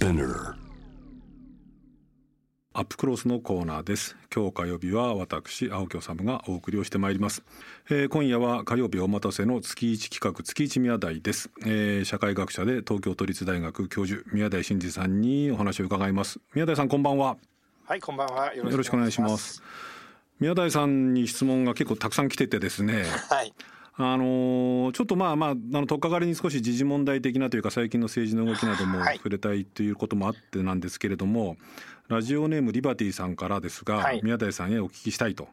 Spinner アップクロスのコーナーです。今日火曜日は私青木治がお送りをしてまいります、えー、今夜は火曜日お待たせの月一企画月一宮台です、えー、社会学者で東京都立大学教授宮台真司さんにお話を伺います。宮台さんこんばんは。はいこんばんは。よろしくお願いします。宮台さんに質問が結構たくさん来ててですね。はいあのちょっとまあまああの取っかかりに少し時事問題的なというか最近の政治の動きなども触れたいということもあってなんですけれども、ラジオネームリバティさんからですが、はい、宮台さんへお聞きしたいと。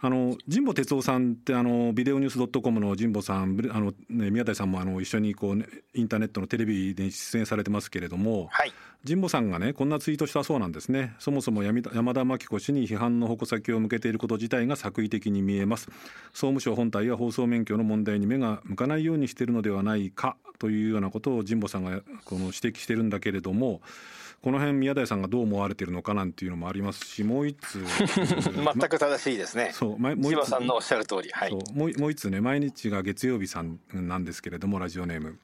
あの神保哲夫さんってあのビデオニュースドットコムの神保さんあの、ね、宮台さんもあの一緒にこう、ね、インターネットのテレビで出演されてますけれども、はい、神保さんがねこんなツイートしたそうなんですね。そもそも山田真紀子氏に批判の矛先を向けていること自体が作為的に見えます。総務省本体や放送免許の問題に目が向かないようにしているのではないかというようなことを神保さんがこの指摘してるんだけれどもこの辺宮台さんがどう思われているのかなんていうのもありますしもう一つ 全く正しいですね。そうもう一つさんのおっしゃる通り、はい、もうもう一つね毎日が月曜日さんなんですけれどもラジオネーム。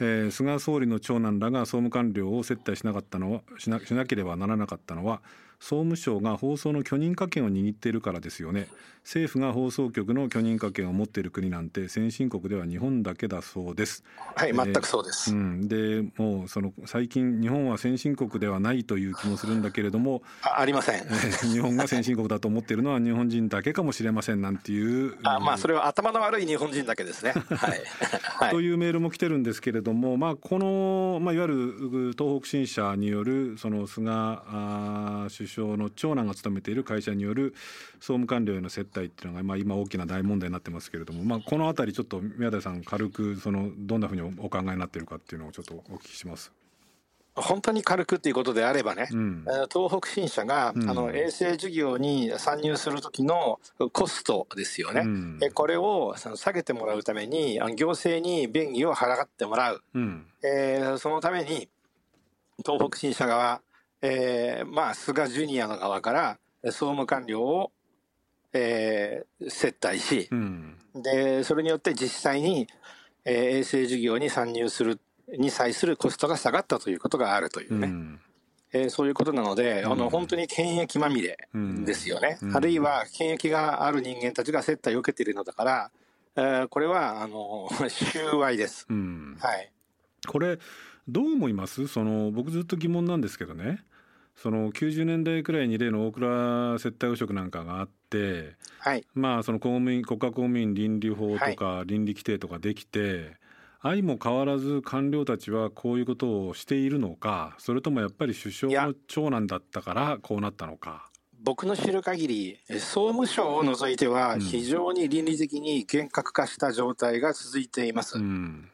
えー、菅総理の長男らが総務官僚を接待しなかったのはしなしなければならなかったのは総務省が放送の許認可権を握っているからですよね。政府が放送局の許認可権を持っている国なんて先進国では日本だけだそうです。はい、全くそうです、うん、でもうその最近日本は先進国ではないという気もするんだけれどもあありません、えー、日本が先進国だと思っているのは 日本人だけかもしれませんなんていうあまあそれは頭の悪い日本人だけですね。はい、はい、というメールも来てるんですけれどもまあこの、まあ、いわゆる東北新社によるその菅あ首相の長男が勤めている会社による総務官僚への接待っていうのが、まあ、今大きな大問題になってますけれども、まあ、この辺りちょっと宮台さん軽くそのどんなふうにお考えになっているかっていうのをちょっとお聞きします。本当に軽くっていうことであればね、うん、東北新社が、うん、あの衛星事業に参入する時のコストですよね、うん、これを下げてもらうために行政に便宜を払ってもらう、うん、えー、そのために東北新社側、えー、まあ菅ジュニアの側から総務官僚を、えー、接待し、でそれによって実際に、えー、衛星事業に参入するに際するコストが下がったということがあるというね。うんえー、そういうことなので、あの、本当に検疫まみれですよね。うん、あるいは、検疫がある人間たちが接待を受けているのだから、えー、これは、あの、収賄です。うん、はい。これ、どう思います？その、僕ずっと疑問なんですけどね。その90年代くらいに例の大蔵接待汚職なんかがあって、はい、まあその公務員国家公務員倫理法とか倫理規定とかできて、相も変わらず官僚たちはこういうことをしているのかそれともやっぱり首相の長男だったからこうなったのか。僕の知る限り総務省を除いては非常に倫理的に厳格化した状態が続いています。うん、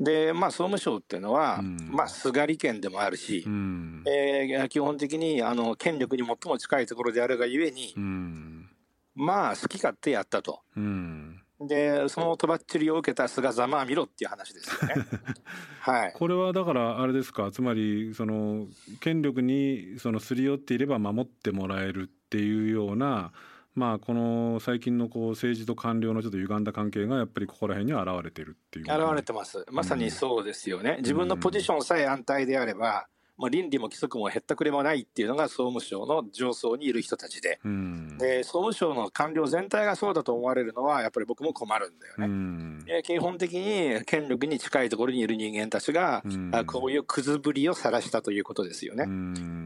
でまあ、総務省っていうのは、うん、まあ、菅利権でもあるし、うん、えー、基本的にあの権力に最も近いところであるがゆえに、うん、まあ好き勝手やったと。うん。でそのとばっちりを受けた菅ざまあ見ろっていう話ですよね。はい、これはだからあれですか？つまりその権力にそのすり寄っていれば守ってもらえるっていうようなまあこの最近のこう政治と官僚のちょっと歪んだ関係がやっぱりここら辺に現れてるっていう、現れてます。まさにそうですよね、うん、自分のポジションさえ安泰であれば、まあ、倫理も規則もへったくれもないっていうのが総務省の上層にいる人たちで。うん、で総務省の官僚全体がそうだと思われるのはやっぱり僕も困るんだよね。うん、基本的に権力に近いところにいる人間たちが、うん、こういうくずぶりを晒したということですよね。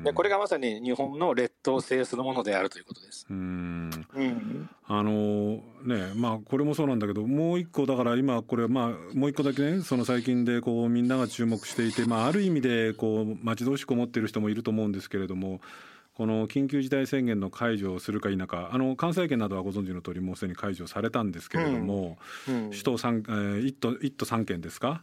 でこれがまさに日本の劣等性そのものであるということです。あのねまあこれもそうなんだけどもう一個だから今これまあもう一個だけねその最近でこうみんなが注目していてまあある意味でこう待ち遠しく思っている人もいると思うんですけれどもこの緊急事態宣言の解除をするか否かあの関西圏などはご存知の通りもうすでに解除されたんですけれども、うん。うん、首都3、えー、1都 ,1 都3県ですか？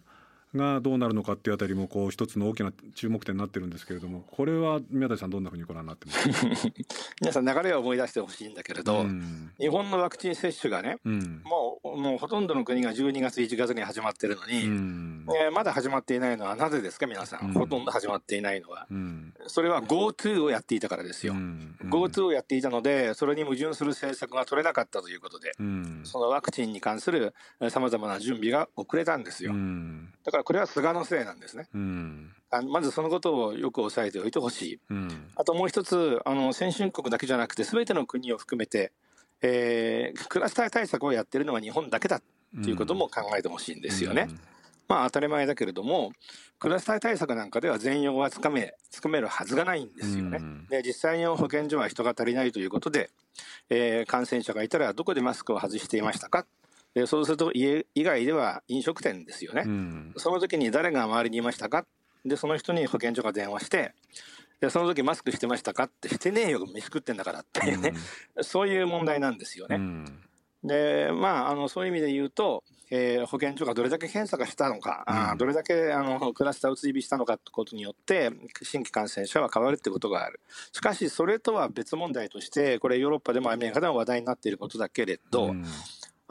がどうなるのかっていうあたりもこう一つの大きな注目点になってるんですけれどもこれは宮台さんどんなふうにご覧になってますか？皆さん流れを思い出してほしいんだけれど、うん、日本のワクチン接種がね、うん、もうもうほとんどの国が12月1月に始まってるのに、うん、えー、まだ始まっていないのはなぜですか皆さん、ほとんど始まっていないのは、それは GoTo をやっていたからですよ、GoTo をやっていたのでそれに矛盾する政策が取れなかったということで、そのワクチンに関するさまざまな準備が遅れたんですよ、だからこれは菅のせいなんですね。うんあのまずそのことをよく押さえておいてほしい、うん、あともう一つあの先進国だけじゃなくてすべての国を含めて、えー、クラスター対策をやってるのは日本だけだっていうことも考えてほしいんですよね。うんまあ当たり前だけれども、クラスター対策なんかでは全容はつかめ、つかめるはずがないんですよね。で、実際に保健所は人が足りないということで、えー、感染者がいたらどこでマスクを外していましたかでそうすると家以外では飲食店ですよね、その時に誰が周りにいましたか？でその人に保健所が電話してでその時マスクしてましたか？ってしてねえよ飯食ってんだからって。いうね、そういう問題なんですよね。でまああのそういう意味で言うとえー、保健所がどれだけ検査がしたのか、うん、あどれだけあのクラスターを追尾したのかということによって新規感染者は変わるということがある。しかしそれとは別問題としてこれヨーロッパでもアメリカでも話題になっていることだけれど、うん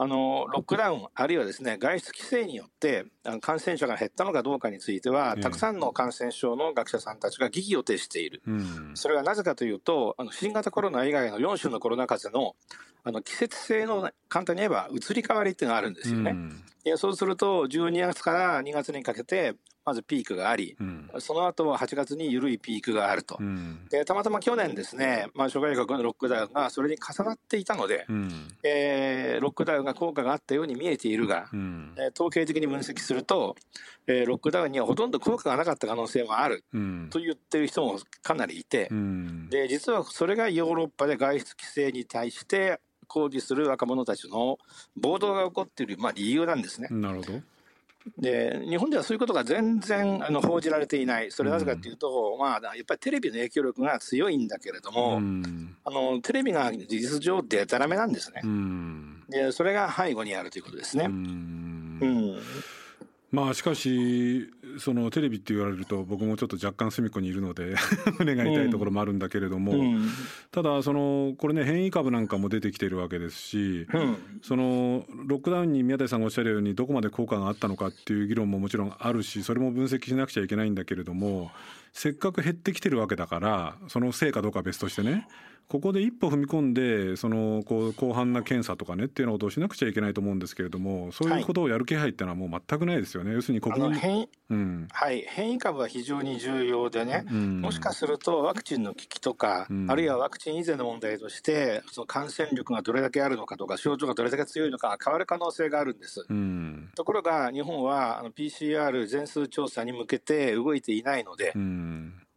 あのロックダウン、あるいはですね外出規制によって感染者が減ったのかどうかについては、たくさんの感染症の学者さんたちが疑義を呈している、うん、それはなぜかというと、あの新型コロナ以外の4種のコロナ風邪のあの季節性の簡単に言えば移り変わりっていうのがあるんですよね。うん、そうすると12月から2月にかけてまずピークがあり、うん、その後は8月に緩いピークがあると、うん、でたまたま去年ですね、まあ、諸外国のロックダウンがそれに重なっていたので、うん、えー、ロックダウンが効果があったように見えているが、うん、えー、統計的に分析すると、えー、ロックダウンにはほとんど効果がなかった可能性もある、と言ってる人もかなりいて、で実はそれがヨーロッパで外出規制に対して抗議する若者たちの暴動が起こっている、まあ、理由なんですね。なるほど。で日本ではそういうことが全然あの報じられていない、それなぜかというと、うん、まあ、やっぱりテレビの影響力が強いんだけれども、うん、あのテレビが事実上、でたらめなんですね、うん、で、それが背後にあるということですね。うん。まあしかしそのテレビって言われると僕もちょっと若干隅っこにいるので胸が痛いところもあるんだけれども、うん、ただそのこれね変異株なんかも出てきてるわけですし、うん、そのロックダウンに宮台さんがおっしゃるようにどこまで効果があったのかっていう議論ももちろんあるしそれも分析しなくちゃいけないんだけれどもせっかく減ってきてるわけだからそのせいかどうかは別としてねここで一歩踏み込んでそのこう広範な検査とかねっていうのをどうしなくちゃいけないと思うんですけれどもそういうことをやる気配っていうのはもう全くないですよね、はい、要するに国民変,、うん、はい、変異株は非常に重要でね、うん、もしかするとワクチンの効きとか、うん、あるいはワクチン以前の問題としてその感染力がどれだけあるのかとか症状がどれだけ強いのか変わる可能性があるんです、ところが日本はあの PCR 全数調査に向けて動いていないので、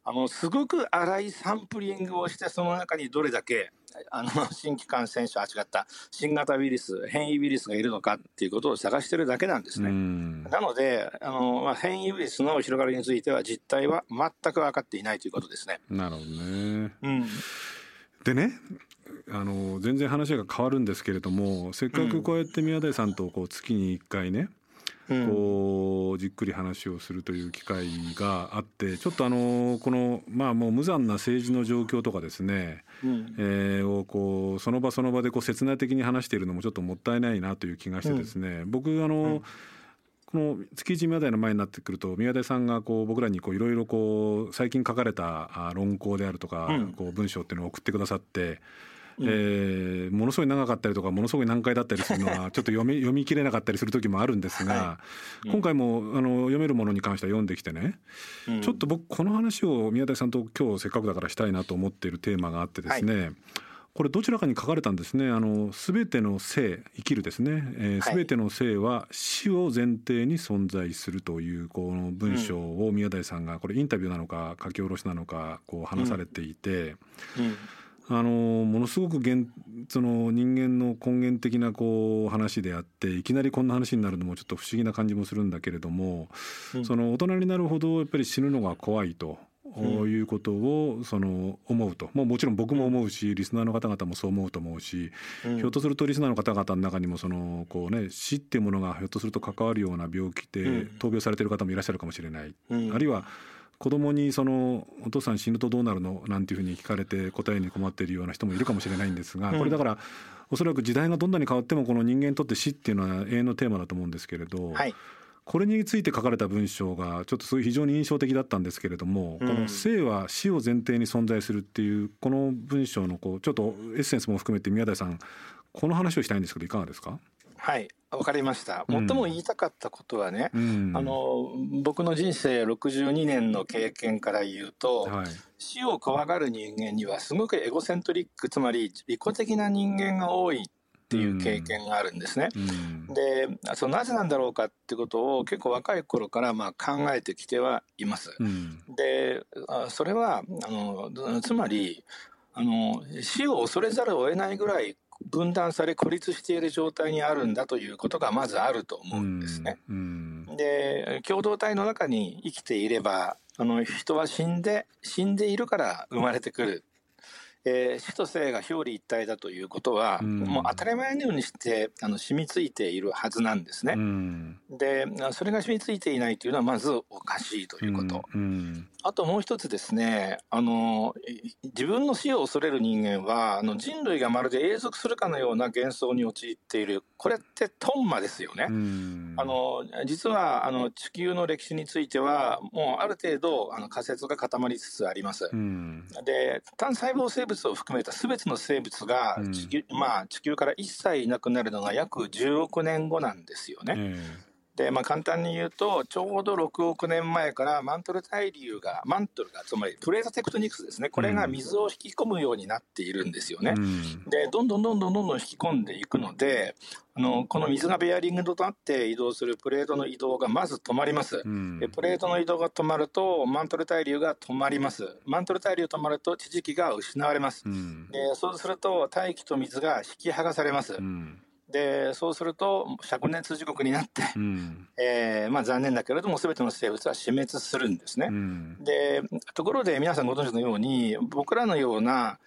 あのすごく粗いサンプリングをしてその中にどれだけあの 新規感染者あ違った新型ウイルス変異ウイルスがいるのかっていうことを探してるだけなんですね。なのであの、まあ、変異ウイルスの広がりについては実態は全く分かっていないということですね。なるほどね、うん、でねあの全然話が変わるんですけれどもせっかくこうやって宮台さんとこう月に1回ね、こうじっくり話をするという機会があってちょっとあのこのまあもう無残な政治の状況とかですね、うん、えー、をこうその場その場でこう切な的に話しているのもちょっともったいないなという気がしてですね、うん、僕あの、うん。この月一宮台の前になってくると宮台さんがこう僕らにいろいろ最近書かれた論考であるとか、こう文章っていうのを送ってくださってえー、ものすごい長かったりとかものすごい難解だったりするのは ちょっと読み読み切れなかったりする時もあるんですが、はい。今回もあの読めるものに関しては読んできてね、うん、ちょっと僕この話を宮台さんと今日せっかくだからしたいなと思っているテーマがあってですね、はい。これどちらかに書かれたんですね。あの全ての生生きるですね。えー、全ての生は死を前提に存在するというこの文章を宮台さんがこれインタビューなのか書き下ろしなのかこう話されていて。うん。うんあのものすごく現その人間の根源的なこう話であっていきなりこんな話になるのもちょっと不思議な感じもするんだけれども、うん、その大人になるほどやっぱり死ぬのが怖いと。ういうことをその思うと。もうもちろん僕も思うしリスナーの方々もそう思うと思うし、うん、ひょっとするとリスナーの方々の中にもそのこう、ね、死っていうものがひょっとすると関わるような病気で闘病されてる方もいらっしゃるかもしれない、うん、あるいは子供にそのお父さん死ぬとどうなるの？なんていうふうに聞かれて答えに困っているような人もいるかもしれないんですが、これだからおそらく時代がどんなに変わってもこの人間にとって死っていうのは永遠のテーマだと思うんですけれど、はい、これについて書かれた文章がちょっとそういう非常に印象的だったんですけれども、この生は死を前提に存在するっていうこの文章のこうちょっとエッセンスも含めて宮台さんこの話をしたいんですけどいかがですか？はい。わかりました。最も言いたかったことはね、うん、あの僕の人生62年の経験から言うと、はい、死を怖がる人間にはすごくエゴセントリックつまり利己的な人間が多いっていう経験があるんですね。うん、でそのなぜなんだろうかってことを結構若い頃からまあ考えてきてはいます。うん、でそれはあのつまりあの死を恐れざるを得ないぐらい分断され孤立している状態にあるんだということがまずあると思うんですね。で共同体の中に生きていればあの人は死んで死んでいるから生まれてくるえー、死と生が表裏一体だということは、うん、もう当たり前のようにしてあの染みついているはずなんですね。うん、でそれが染みついていないというのはまずおかしいということ。うん、あともう一つですねあの自分の死を恐れる人間はあの人類がまるで永続するかのような幻想に陥っているこれってトンマですよね。あの実はあの地球の歴史についてはもうある程度あの仮説が固まりつつあります。で単細胞生物物を含めた全ての生物が地球うん、まあ、地球から一切いなくなるのが約10億年後なんですよね。うんで、まあ、簡単に言うと、ちょうど6億年前からマントル対流が、マントルが、つまりプレートテクトニクスですね、これが水を引き込むようになっているんですよね。うん、で、どんどんどんどんどんどん引き込んでいくので、あのこの水がベアリングとなって移動するプレートの移動がまず止まります、うん、でプレートの移動が止まるとマントル対流が止まります。マントル対流止まると地磁気が失われます、うん、でそうすると大気と水が引き剥がされます、うんでそうすると灼熱地獄になって、うん、えー、まあ、残念だけれども全ての生物は死滅するんですね。うん、でところで皆さんご存知のように僕らのような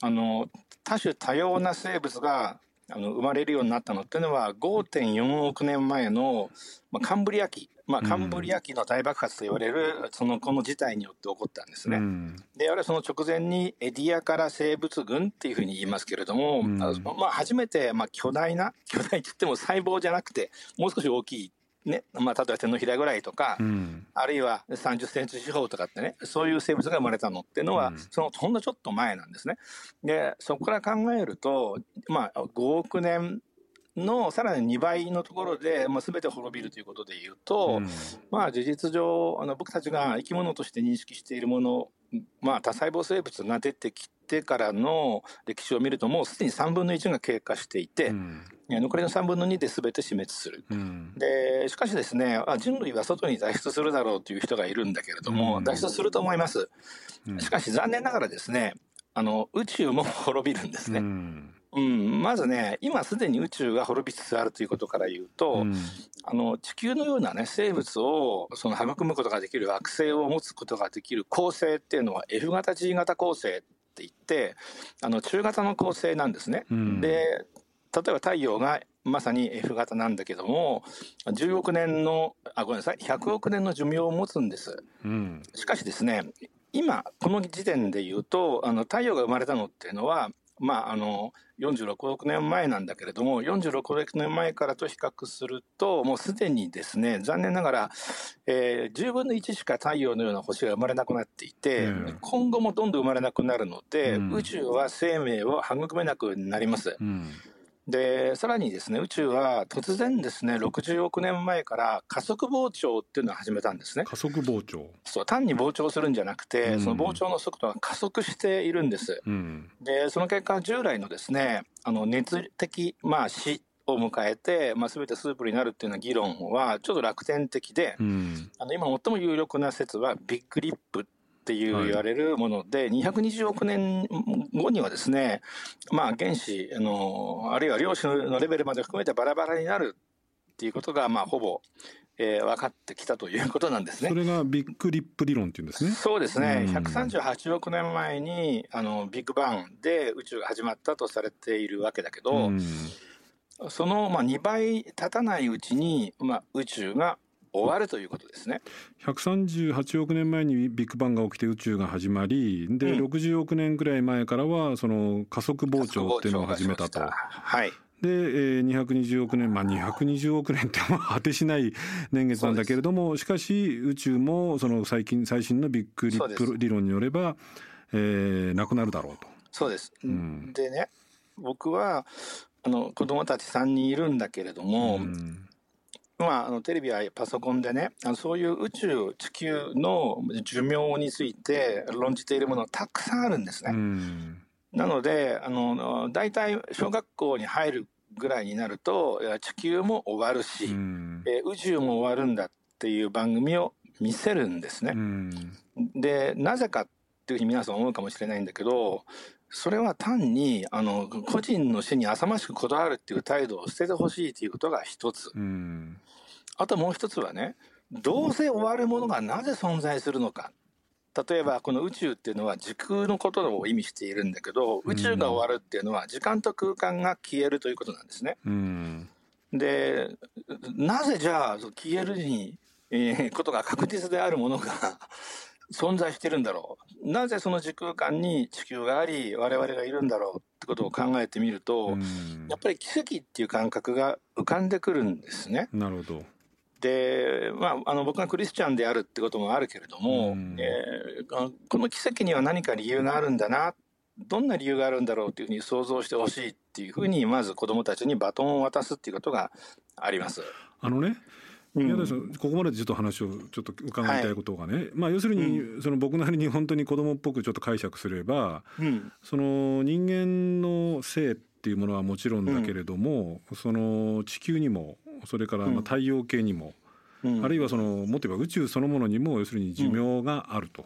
あの多種多様な生物があの生まれるようになったのっていうのは5.4億年前の、まあ、カンブリア紀まあ、カンブリア紀の大爆発と言われる、そのこの事態によって起こったんですね。うん、で、あれはその直前にエディアから生物群っていうふうに言いますけれども、うん、まあ、初めて、まあ、巨大な、巨大って言っても細胞じゃなくて、もう少し大きいねまあ、例えば手のひらぐらいとか、うん、あるいは30センチ四方とかってねそういう生物が生まれたのっていうのは、うん、そのほんのちょっと前なんですね。でそこから考えると、まあ、5億年のさらに2倍のところで、まあ、全て滅びるということでいうと、うん、まあ事実上あの僕たちが生き物として認識しているもの、まあ、多細胞生物が出てきてからの歴史を見るともうすでに3分の1が経過していて、うん、残りの3分の2で全て死滅する、うん、でしかしですね人類は外に脱出するだろうという人がいるんだけれども、脱出すると思います。しかし残念ながらですねあの宇宙も滅びるんですね。うん、まずね今すでに宇宙が滅びつつあるということから言うと、うん、あの地球のような、ね、生物をその育むことができる惑星を持つことができる恒星っていうのは F 型 G 型恒星って言ってあの中型の恒星なんですね。うん、で例えば太陽がまさに F 型なんだけども10億年のあごめんなさい100億年の寿命を持つんです。しかしですね今この時点で言うとあの太陽が生まれたのっていうのはまあ、あの46億年前なんだけれども46億年前からと比較するともうすでにですね残念ながら、えー、10分の1しか太陽のような星が生まれなくなっていて、うん、今後もどんどん生まれなくなるので、うん、宇宙は生命を育めなくなります。うんでさらにですね宇宙は突然ですね60億年前から加速膨張っていうのを始めたんですね。加速膨張。そう単に膨張するんじゃなくて、うん、その膨張の速度が加速しているんです、うん、でその結果従来のですねあの熱的、まあ、死を迎えて、まあ、全てスープになるっていうような議論はちょっと楽天的で、うん、あの今最も有力な説はビッグリップっていう言われるもので、はい、220億年後にはですね、まあ、原子あのあるいは量子のレベルまで含めてバラバラになるっていうことが、まあ、ほぼ、えー、分かってきたということなんですね。それがビッグリップ理論っていうんですね。そうですね。うん、138億年前にあのビッグバンで宇宙が始まったとされているわけだけど、うん、そのまあ2倍経たないうちにまあ宇宙が終わるということですね。138億年前にビッグバンが起きて宇宙が始まりで、うん、60億年ぐらい前からはその加速膨張っていうのを始めたと。はい。で、えー、220億年まあ220億年って果てしない年月なんだけれどもしかし宇宙もその最近最新のビッグリップ理論によれば、えー、なくなるだろうと。そうです、うん、でね僕はあの子供たち3人いるんだけれども、まあ、あのテレビやパソコンでねあのそういう宇宙地球の寿命について論じているものはたくさんあるんですね。なのであの大体小学校に入るぐらいになると地球も終わるし、え宇宙も終わるんだっていう番組を見せるんですね。でなぜかっていうふうに皆さん思うかもしれないんだけどそれは単にあの個人の死に浅ましくこだわるっていう態度を捨ててほしいということが一つ、あともう一つはねどうせ終わるものがなぜ存在するのか。例えばこの宇宙っていうのは時空のことを意味しているんだけど宇宙が終わるっていうのは時間と空間が消えるということなんですね。でなぜじゃあ消えるに、えー、ことが確実であるものが 存在してるんだろう。なぜその時空間に地球があり我々がいるんだろうってことを考えてみるとやっぱり奇跡っていう感覚が浮かんでくるんですね。なるほどで、まあ、あの僕がクリスチャンであるってこともあるけれども、えー、この奇跡には何か理由があるんだなどんな理由があるんだろうというふうに想像してほしいっていうふうにまず子どもたちにバトンを渡すっていうことがあります。あのね宮台さん、ここまでちょっと話をちょっと伺いたいことがね、はい、まあ要するに、その僕なりに本当に子供っぽくちょっと解釈すれば、うん、その人間の性っていうものはもちろんだけれども、うん、その地球にもそれからまあ太陽系にも、うん、あるいはそのもっと言えば宇宙そのものにも要するに寿命があると。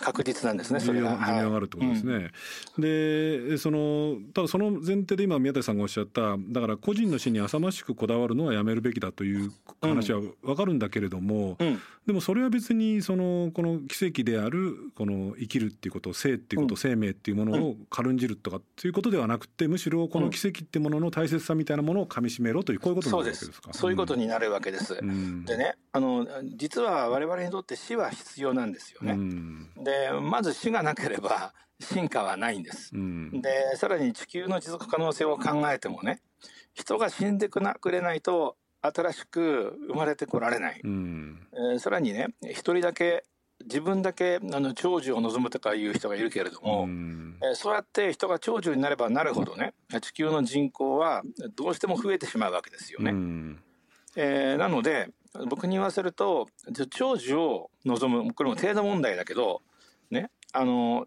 確実なんですね、それが。寿命があるってことですね。はい、で、その、ただその前提で今宮台さんがおっしゃった、だから個人の死に浅ましくこだわるのはやめるべきだという話はわかるんだけれども、うん、でもそれは別にその、この奇跡である、この生きるっていうこと、生っていうこと、うん、生命っていうものを軽んじるとかっていうことではなくて、むしろこの奇跡ってものの大切さみたいなものをかみしめろという、こういうことになるわけですか？そういうことになるわけです。でね、あの、実は我々にとって死は必要なんですよね。でまず死がなければ進化はないんです。うん、でさらに地球の持続可能性を考えてもね人が死んでくなくれないと新しく生まれてこられない、うん、えー、さらにね一人だけ自分だけあの長寿を望むとかいう人がいるけれども、うん、えー、そうやって人が長寿になればなるほどね地球の人口はどうしても増えてしまうわけですよね。うん、えー、なので僕に言わせると長寿を望むこれも程度問題だけどね。あの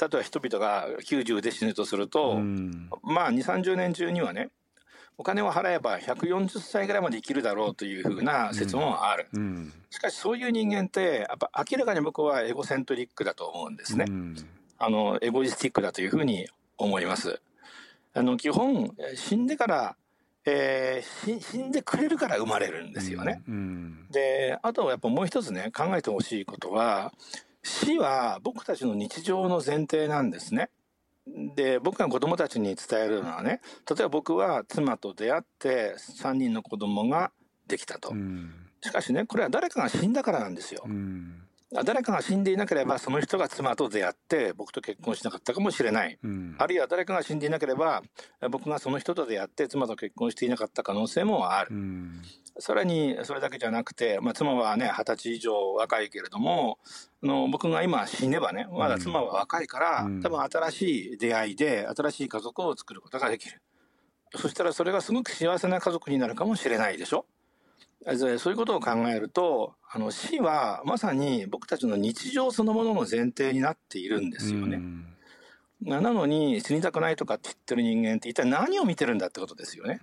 例えば人々が90で死ぬとすると、うん、まあ2 3 0年中にはねお金を払えば140歳ぐらいまで生きるだろうというふうな説もある、うん、しかしそういう人間ってやっぱ明らかに僕はエゴセントリックだと思うんですね、うん、あのエゴイスティックだというふうに思います。あの基本死んでからえー、死んでくれるから生まれるんですよね。うん。うん、であとやっぱもう一つね考えてほしいことは死は僕たちの日常の前提なんですね。で僕が子供たちに伝えるのはね例えば僕は妻と出会って3人の子供ができたと、うん、しかしねこれは誰かが死んだからなんですよ、うん、誰かが死んでいなければその人が妻と出会って僕と結婚しなかったかもしれない、うん、あるいは誰かが死んでいなければ僕がその人と出会って妻と結婚していなかった可能性もある、さらにそれだけじゃなくて、まあ、妻はね二十歳以上若いけれどもあの僕が今死ねばねまだ妻は若いから、うん、多分新しい出会いで新しい家族を作ることができる。そしたらそれがすごく幸せな家族になるかもしれないでしょ？そういうことを考えるとあの死はまさに僕たちの日常そのものの前提になっているんですよね。うんなのに死にたくないとかって言ってる人間って一体何を見てるんだってことですよね。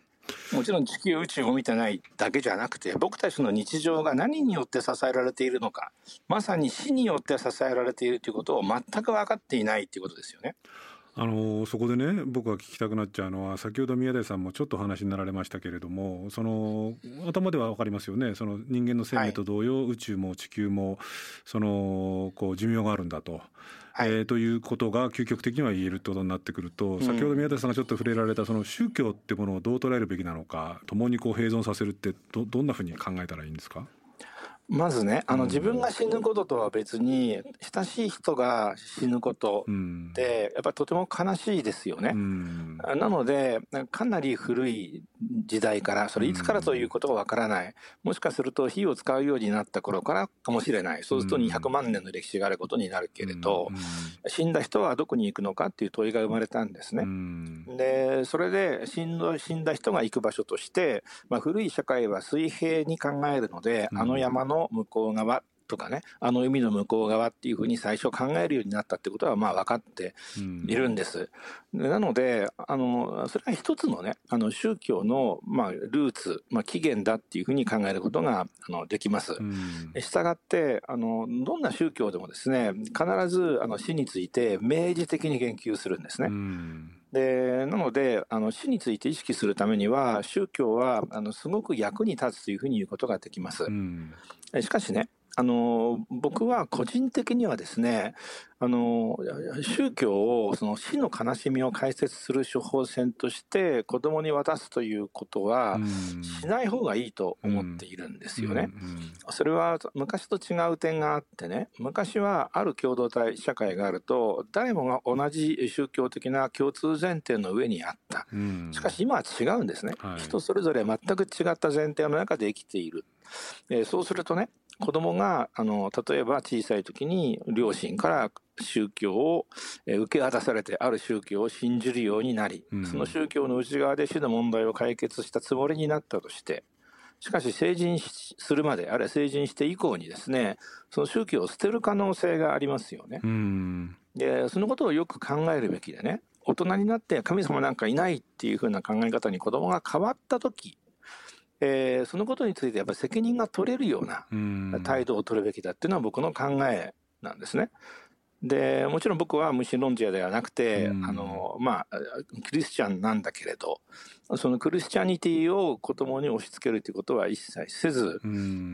もちろん地球宇宙を見てないだけじゃなくて僕たちの日常が何によって支えられているのかまさに死によって支えられているということを全く分かっていないということですよね。あのそこでね僕が聞きたくなっちゃうのは先ほど宮台さんもちょっとお話になられましたけれどもその頭では分かりますよね。その人間の生命と同様、はい、宇宙も地球もそのこう寿命があるんだと。はい、えー、ということが究極的には言えるってことになってくると、うん、先ほど宮台さんがちょっと触れられたその宗教ってものをどう捉えるべきなのか共にこう併存させるってどどんなふうに考えたらいいんですか？まずねあの自分が死ぬこととは別に親しい人が死ぬことってやっぱりとても悲しいですよね。なのでかなり古い時代からそれいつからということがわからない。もしかすると火を使うようになった頃からかもしれない。そうすると200万年の歴史があることになるけれど死んだ人はどこに行くのかっていう問いが生まれたんですね。でそれで死んだ死んだ人が行く場所として、まあ、古い社会は水平に考えるのであの山の向こう側とかねあの海の向こう側っていうふうに最初考えるようになったってことはまあ分かっているんです。うん、なのであのそれは一つのねあの宗教の、まあ、ルーツ、まあ、起源だっていうふうに考えることがあのできます。うん、したがってあのどんな宗教でもですね必ずあの死について明示的に言及するんですね。うんでなのであの死について意識するためには宗教はあのすごく役に立つというふうに言うことができます。うん、しかしねあの僕は個人的にはですねあの宗教をその死の悲しみを解説する処方箋として子供に渡すということはしない方がいいと思っているんですよね。それは昔と違う点があってね昔はある共同体社会があると誰もが同じ宗教的な共通前提の上にあった。しかし今は違うんですね。人それぞれ全く違った前提の中で生きている。えそうするとね子供があの例えば小さい時に両親から宗教を受け渡されてある宗教を信じるようになり、うん、その宗教の内側で死の問題を解決したつもりになったとしてしかし成人するまであるいは成人して以降にですねその宗教を捨てる可能性がありますよね。うん、でそのことをよく考えるべきでね大人になって神様なんかいないっていうふうな考え方に子供が変わった時えー、そのことについてやっぱり責任が取れるような態度を取るべきだっていうのは僕の考えなんですね。でもちろん僕は無神論者ではなくて、あのまあクリスチャンなんだけれどそのクリスチャニティを子供に押し付けるということは一切せず、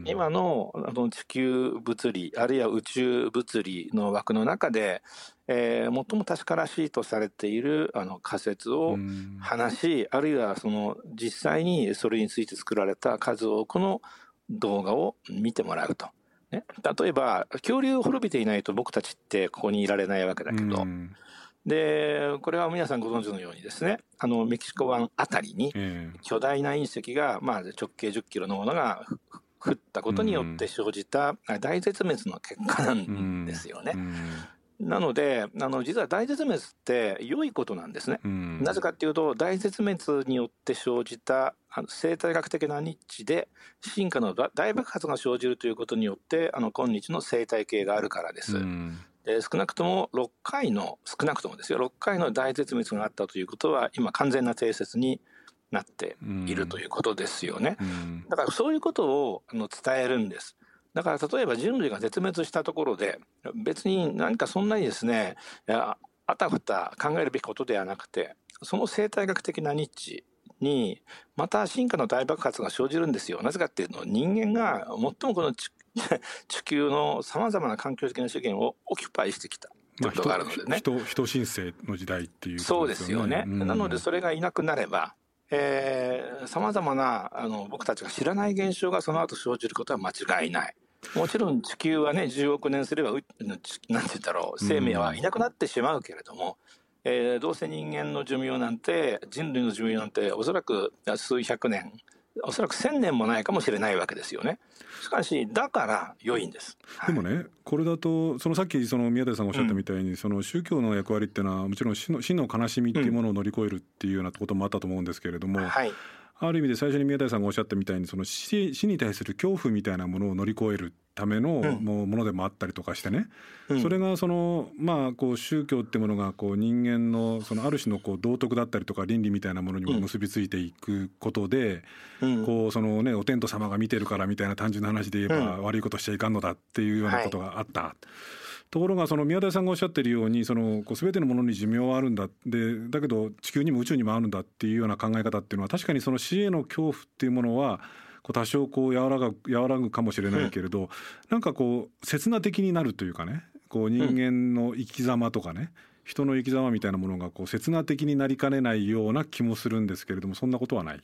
今のあの地球物理あるいは宇宙物理の枠の中で、えー、最も確からしいとされているあの仮説を話し、あるいはその実際にそれについて作られた数多くの動画を見てもらうと。ね、例えば恐竜を滅びていないと僕たちってここにいられないわけだけど、うん、でこれは皆さんご存知のようにですね。あのメキシコ湾あたりに巨大な隕石が、まあ、直径1 0キロのものが降ったことによって生じた大絶滅の結果なんですよね。うん。うんなのであの実は大絶滅って良いことなんですね、うん、なぜかっていうと大絶滅によって生じたあの生態学的なニッチで進化の大爆発が生じるということによってあの今日の生態系があるからです。うん。で少なくとも6回の少なくともですよ。6回の大絶滅があったということは今完全な定説になっているということですよね、うん、だからそういうことをあの伝えるんですだから例えば人類が絶滅したところで別に何かそんなにですねあたふた考えるべきことではなくてその生態学的なニッチにまた進化の大爆発が生じるんですよ。なぜかっていうと人間が最もこの地 球のさまざまな環境的な資源をオキュパイしてきた。があるのでね。人人申請の時代っていう、ね、そうですよね。うん、なのでそれがいなくなればさまざまなあの僕たちが知らない現象がその後生じることは間違いない。もちろん地球はね10億年すればなんて言ったろう生命はいなくなってしまうけれども、うん、えー、どうせ人間の寿命なんて人類の寿命なんておそらく数百年おそらく千年もないかもしれないわけですよね。しかしだから良いんです。でもね、これだとそのさっきその宮台さんがおっしゃったみたいに、うん、その宗教の役割っていうのはもちろん死の死の悲しみっていうものを乗り越えるっていうようなこともあったと思うんですけれども、はい、ある意味で最初に宮台さんがおっしゃったみたいにその死死に対する恐怖みたいなものを乗り越えるためのものでもあったりとかしてね、うん、それがそのまあこう宗教ってものがこう人間のそのある種のこう道徳だったりとか倫理みたいなものにも結びついていくことで、うん、こうそのねお天道様が見てるからみたいな単純な話で言えば悪いことしちゃいかんのだっていうようなことがあった。はいところがその宮台さんがおっしゃってるようにそのこう全てのものに寿命はあるんだでだけど地球にも宇宙にもあるんだっていうような考え方っていうのは確かにその死への恐怖っていうものはこう多少こう和らぐ和らぐかもしれないけれど、うん、なんかこう刹那的になるというかねこう人間の生き様とかね、人の生き様みたいなものがこう刹那的になりかねないような気もするんですけれどもそんなことはない。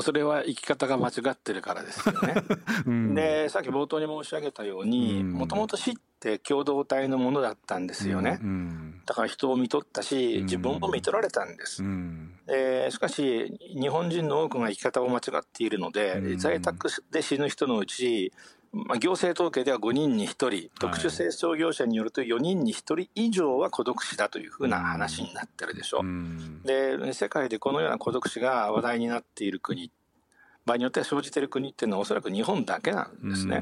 それは生き方が間違ってるからですよね。うん、でさっき冒頭に申し上げたようにもともと死って共同体のものだったんですよね。うん、だから人を見とったし自分も見とられたんです。うん、でしかし日本人の多くが生き方を間違っているので、在宅で死ぬ人のうちまあ、行政統計では5人に1人、特殊清掃業者によると4人に1人以上は孤独死だというふうな話になってるでしょ。うで、世界でこのような孤独死が話題になっている国、場合によっては生じている国っていうのはおそらく日本だけなんですね。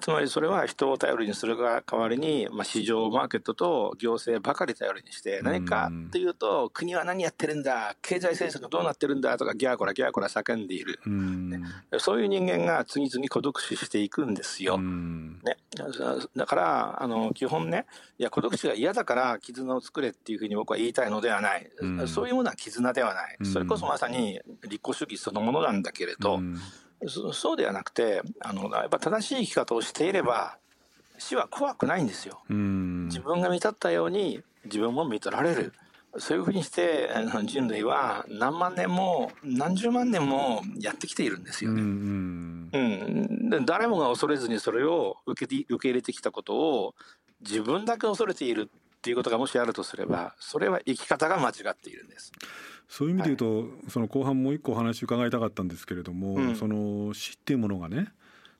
つまりそれは人を頼りにするが代わりに、まあ、市場マーケットと行政ばかり頼りにして何かっていうと国は何やってるんだ経済政策どうなってるんだとかギャーコラギャーコラ叫んでいる、そういう人間が次々孤独死していくんですよ。ね、だからあの基本ねいや孤独死が嫌だから絆を作れっていうふうに僕は言いたいのではない、そういうものは絆ではない、それこそまさに立候主義そのものなんだけれど、そうではなくてあのやっぱ正しい生き方をしていれば死は怖くないんですよ。自分が見立ったように自分も見取られる。そういうふうにして人類は何万年も何十万年もやってきているんですよね。うん、うん、で誰もが恐れずにそれを受け受け入れてきたことを自分だけ恐れているっていうことがもしあるとすればそれは生き方が間違っているんです。そういう意味で言うと、はい、その後半もう一個お話伺いたかったんですけれども、うん、その死っていうものがね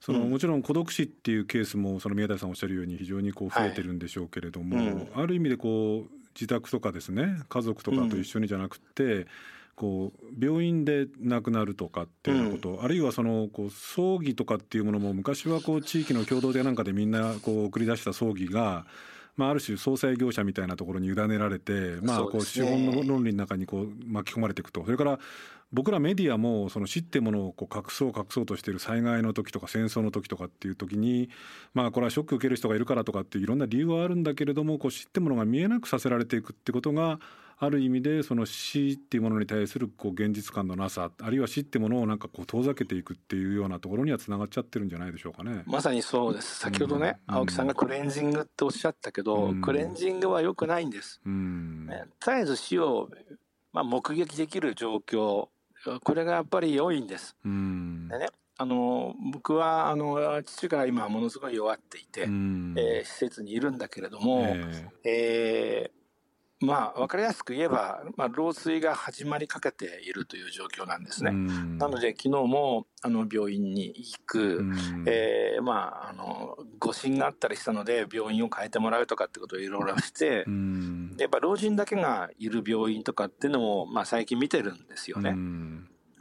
そのもちろん孤独死っていうケースもその宮台さんおっしゃるように非常にこう増えてるんでしょうけれども、はいうん、ある意味でこう自宅とかですね家族とかと一緒にじゃなくて、こう病院で亡くなるとかっていうこと、うん、あるいはそのこう葬儀とかっていうものも昔はこう地域の共同でなんかでみんなこう送り出した葬儀がまあ、ある種総裁業者みたいなところに委ねられて、まあ、こう資本の論理の中にこう巻き込まれていくと。それから僕らメディアもその死ってものをこう隠そう隠そうとしている災害の時とか戦争の時とかっていう時にまあこれはショック受ける人がいるからとかっていういろんな理由はあるんだけれどもこう死ってものが見えなくさせられていくってことがある意味でその死っていうものに対するこう現実感のなさあるいは死ってものをなんかこう遠ざけていくっていうようなところにはつながっちゃってるんじゃないでしょうかね。まさにそうです。先ほどね、うん、青木さんがクレンジングっておっしゃったけど、うん、クレンジングは良くないんです。うん、ね、絶えず死を、まあ、目撃できる状況これがやっぱり良いんです。でねあの僕はあの父が今ものすごい弱っていて、えー、施設にいるんだけれども、えー、えーまあ、分かりやすく言えば、まあ、老衰が始まりかけているという状況なんですね。なので、昨日もあの病院に行く、えー、まあ、あの誤診があったりしたので、病院を変えてもらうとかってことをいろいろして、やっぱ老人だけがいる病院とかっていうのも、まあ、最近見てるんですよね。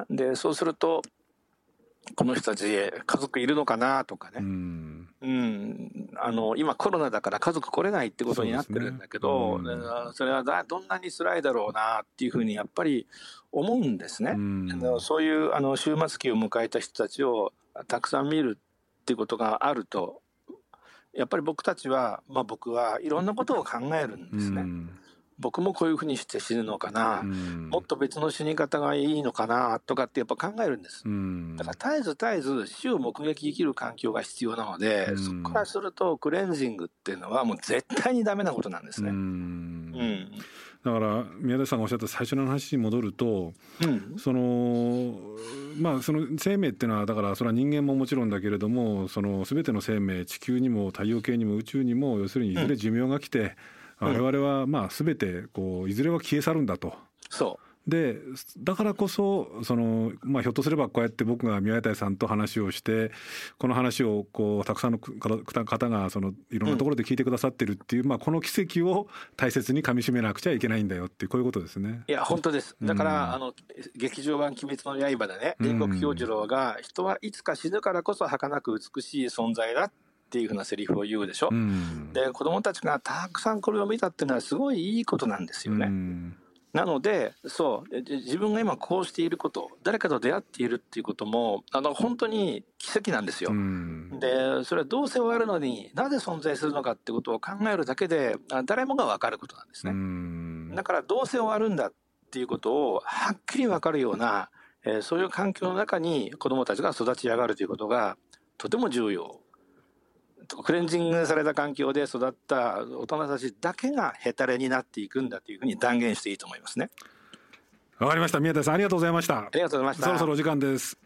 で、そうすると、この人たち家族いるのかなとかね、うん、うん、あの今コロナだから家族来れないってことになってるんだけどそ、ね。うん、それはどんなに辛いだろうなっていうふうにやっぱり思うんですね。うん、そういうあの終末期を迎えた人たちをたくさん見るっていうことがあるとやっぱり僕たちは、まあ、僕はいろんなことを考えるんですね。僕もこういうふうにして死ぬのかな、うん、もっと別の死に方がいいのかなとかってやっぱ考えるんです、うん、だから絶えず絶えず死を目撃できる環境が必要なので、うん、そこからするとクレンジングっていうのはもう絶対にダメなことなんですね。うん。だから宮田さんがおっしゃった最初の話に戻ると、うん、そのまあその生命っていうのはだからそれは人間ももちろんだけれどもその全ての生命地球にも太陽系にも宇宙にも要するにいずれ寿命が来て、我々はまあ全てこういずれは消え去るんだと。そう。でだからこそその、まあ、ひょっとすればこうやって僕が宮台さんと話をしてこの話をこうたくさんの方がそのいろんなところで聞いてくださってるっていう、うん、まあ、この奇跡を大切にかみしめなくちゃいけないんだよってこういうことですね。いや本当です。だから、うん、あの劇場版「鬼滅の刃」でね煉獄氷次郎が、人はいつか死ぬからこそ儚く美しい存在だっていうふうなセリフを言うでしょ、うん、で子供たちがたくさんこれを見たっていうのはすごいいいことなんですよね。うん、なのでそう自分が今こうしていること誰かと出会っているっていうこともあの本当に奇跡なんですよ。うん、でそれはどうせ終わるのになぜ存在するのかってことを考えるだけで誰もが分かることなんですね。だからどうせ終わるんだっていうことをはっきり分かるような、えー、そういう環境の中に子どもたちが育ち上がるということがとても重要クレンジングされた環境で育った大人たちだけがヘタレになっていくんだというふうに断言していいと思いますね。わかりました。宮田さんありがとうございました。ありがとうございました。そろそろお時間です。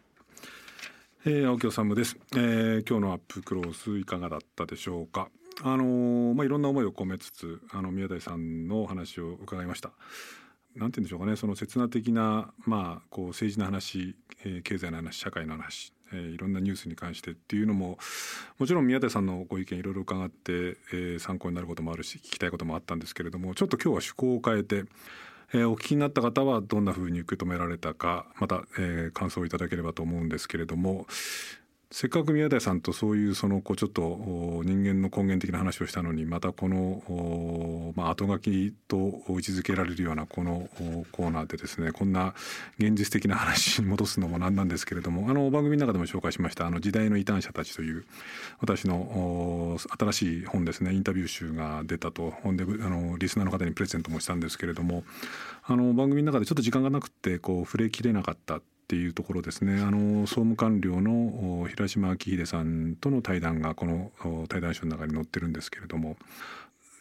えー、青木治です、えー、今日のアップクロースいかがだったでしょうか。あのー、まあいろんな思いを込めつつあの宮台さんのお話を伺いました。なんて言うんでしょうかね。その刹那的なまあこう政治の話、えー、経済の話社会の話えー、いろんなニュースに関してっていうのももちろん宮田さんのご意見いろいろ伺って、えー、参考になることもあるし聞きたいこともあったんですけれどもちょっと今日は趣向を変えて、えー、お聞きになった方はどんなふうに受け止められたかまた、えー、感想をいただければと思うんですけれどもせっかく宮台さんとそういうそのこうちょっと人間の根源的な話をしたのにまたこのまあ後書きと位置づけられるようなこのコーナーでですねこんな現実的な話に戻すのもなんなんですけれどもあの番組の中でも紹介しましたあの時代の異端者たちという私の新しい本ですねインタビュー集が出たと本であのリスナーの方にプレゼントもしたんですけれどもあの番組の中でちょっと時間がなくてこう触れきれなかったっていうところですね。あの総務官僚の平島明秀さんとの対談がこの対談書の中に載ってるんですけれども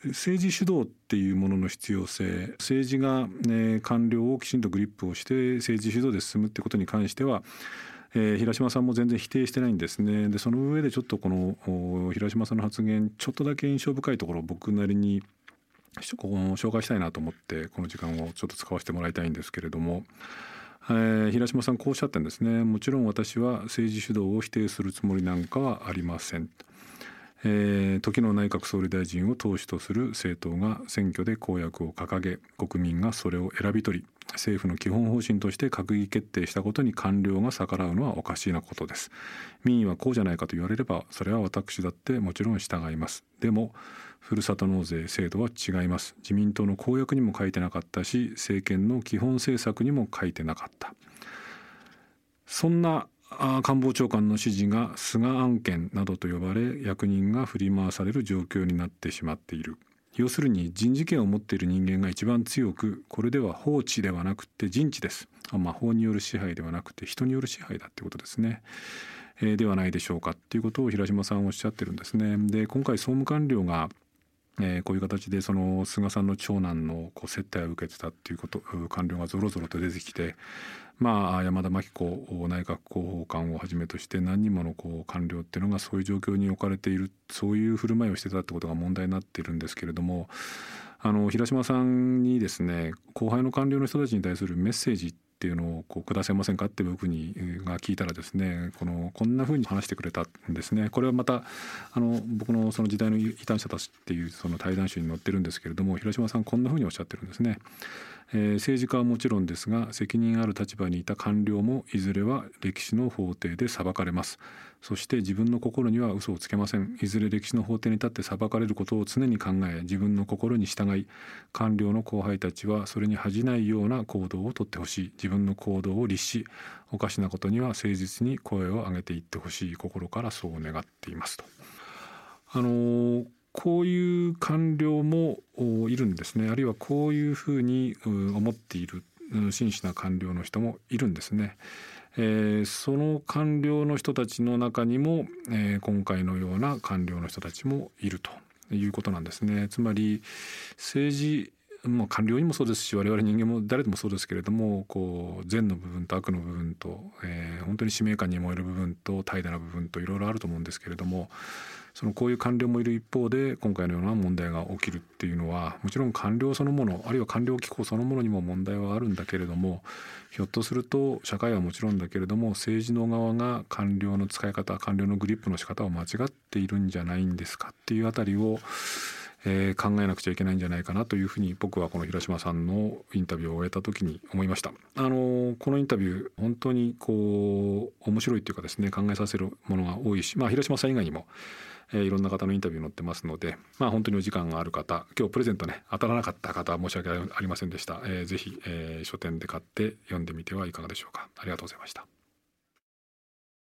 政治主導っていうものの必要性政治が、ね、官僚をきちんとグリップをして政治主導で進むってことに関してはえー、平島さんも全然否定してないんですね。でその上でちょっとこの平島さんの発言ちょっとだけ印象深いところを僕なりにここ紹介したいなと思ってこの時間をちょっと使わせてもらいたいんですけれどもえー、平島さんこうおっしゃってんですね。もちろん私は政治主導を否定するつもりなんかはありません、えー、時の内閣総理大臣を党首とする政党が選挙で公約を掲げ国民がそれを選び取り政府の基本方針として閣議決定したことに官僚が逆らうのはおかしいなことです。民意はこうじゃないかと言われればそれは私だってもちろん従います。でもふるさと納税制度は違います。自民党の公約にも書いてなかったし政権の基本政策にも書いてなかった。そんな官房長官の指示が菅案件などと呼ばれ役人が振り回される状況になってしまっている。要するに人事権を持っている人間が一番強くこれでは法治ではなくて人治です。まあ、法による支配ではなくて人による支配だってことですね、えー、ではないでしょうかっていうことを平島さんおっしゃってるんですね。で今回総務官僚がえー、こういう形でその菅さんの長男のこう接待を受けてたっていうこと官僚がぞろぞろと出てきて、まあ、山田真紀子内閣広報官をはじめとして何人ものこう官僚っていうのがそういう状況に置かれているそういう振る舞いをしてたってことが問題になっているんですけれどもあの平島さんにですね後輩の官僚の人たちに対するメッセージっっていうのをこうくださいませんかって僕にが聞いたらですねこのこんなふうに話してくれたんですねこれはまたあの僕のその時代の異端者たちっていうその対談集に載ってるんですけれども広島さんこんなふうにおっしゃってるんですね。えー、政治家はもちろんですが責任ある立場にいた官僚もいずれは歴史の法廷で裁かれます。そして自分の心には嘘をつけません。いずれ歴史の法廷に立って裁かれることを常に考え自分の心に従い官僚の後輩たちはそれに恥じないような行動をとってほしい。自分の行動を律しおかしなことには誠実に声を上げていってほしい心からそう願っていますと。あのーこういう官僚もいるんですねあるいはこういうふうに思っている真摯な官僚の人もいるんですね。えー、その官僚の人たちの中にも、えー、今回のような官僚の人たちもいるということなんですね。つまり政治まあ、官僚にもそうですし我々人間も誰でもそうですけれどもこう善の部分と悪の部分と、えー、本当に使命感に燃える部分と怠惰な部分といろいろあると思うんですけれどもそのこういう官僚もいる一方で今回のような問題が起きるっていうのはもちろん官僚そのものあるいは官僚機構そのものにも問題はあるんだけれどもひょっとすると社会はもちろんだけれども政治の側が官僚の使い方官僚のグリップの仕方を間違っているんじゃないんですかっていうあたりをえー、考えなくちゃいけないんじゃないかなというふうに僕はこの平島さんのインタビューを終えた時に思いました。あのこのインタビュー本当にこう面白いっていうかですね考えさせるものが多いし、まあ、広島さん以外にもえー、いろんな方のインタビュー載ってますので、まあ、本当にお時間がある方今日プレゼントね当たらなかった方は申し訳ありませんでした、えー、ぜひ、えー、書店で買って読んでみてはいかがでしょうか。ありがとうございました。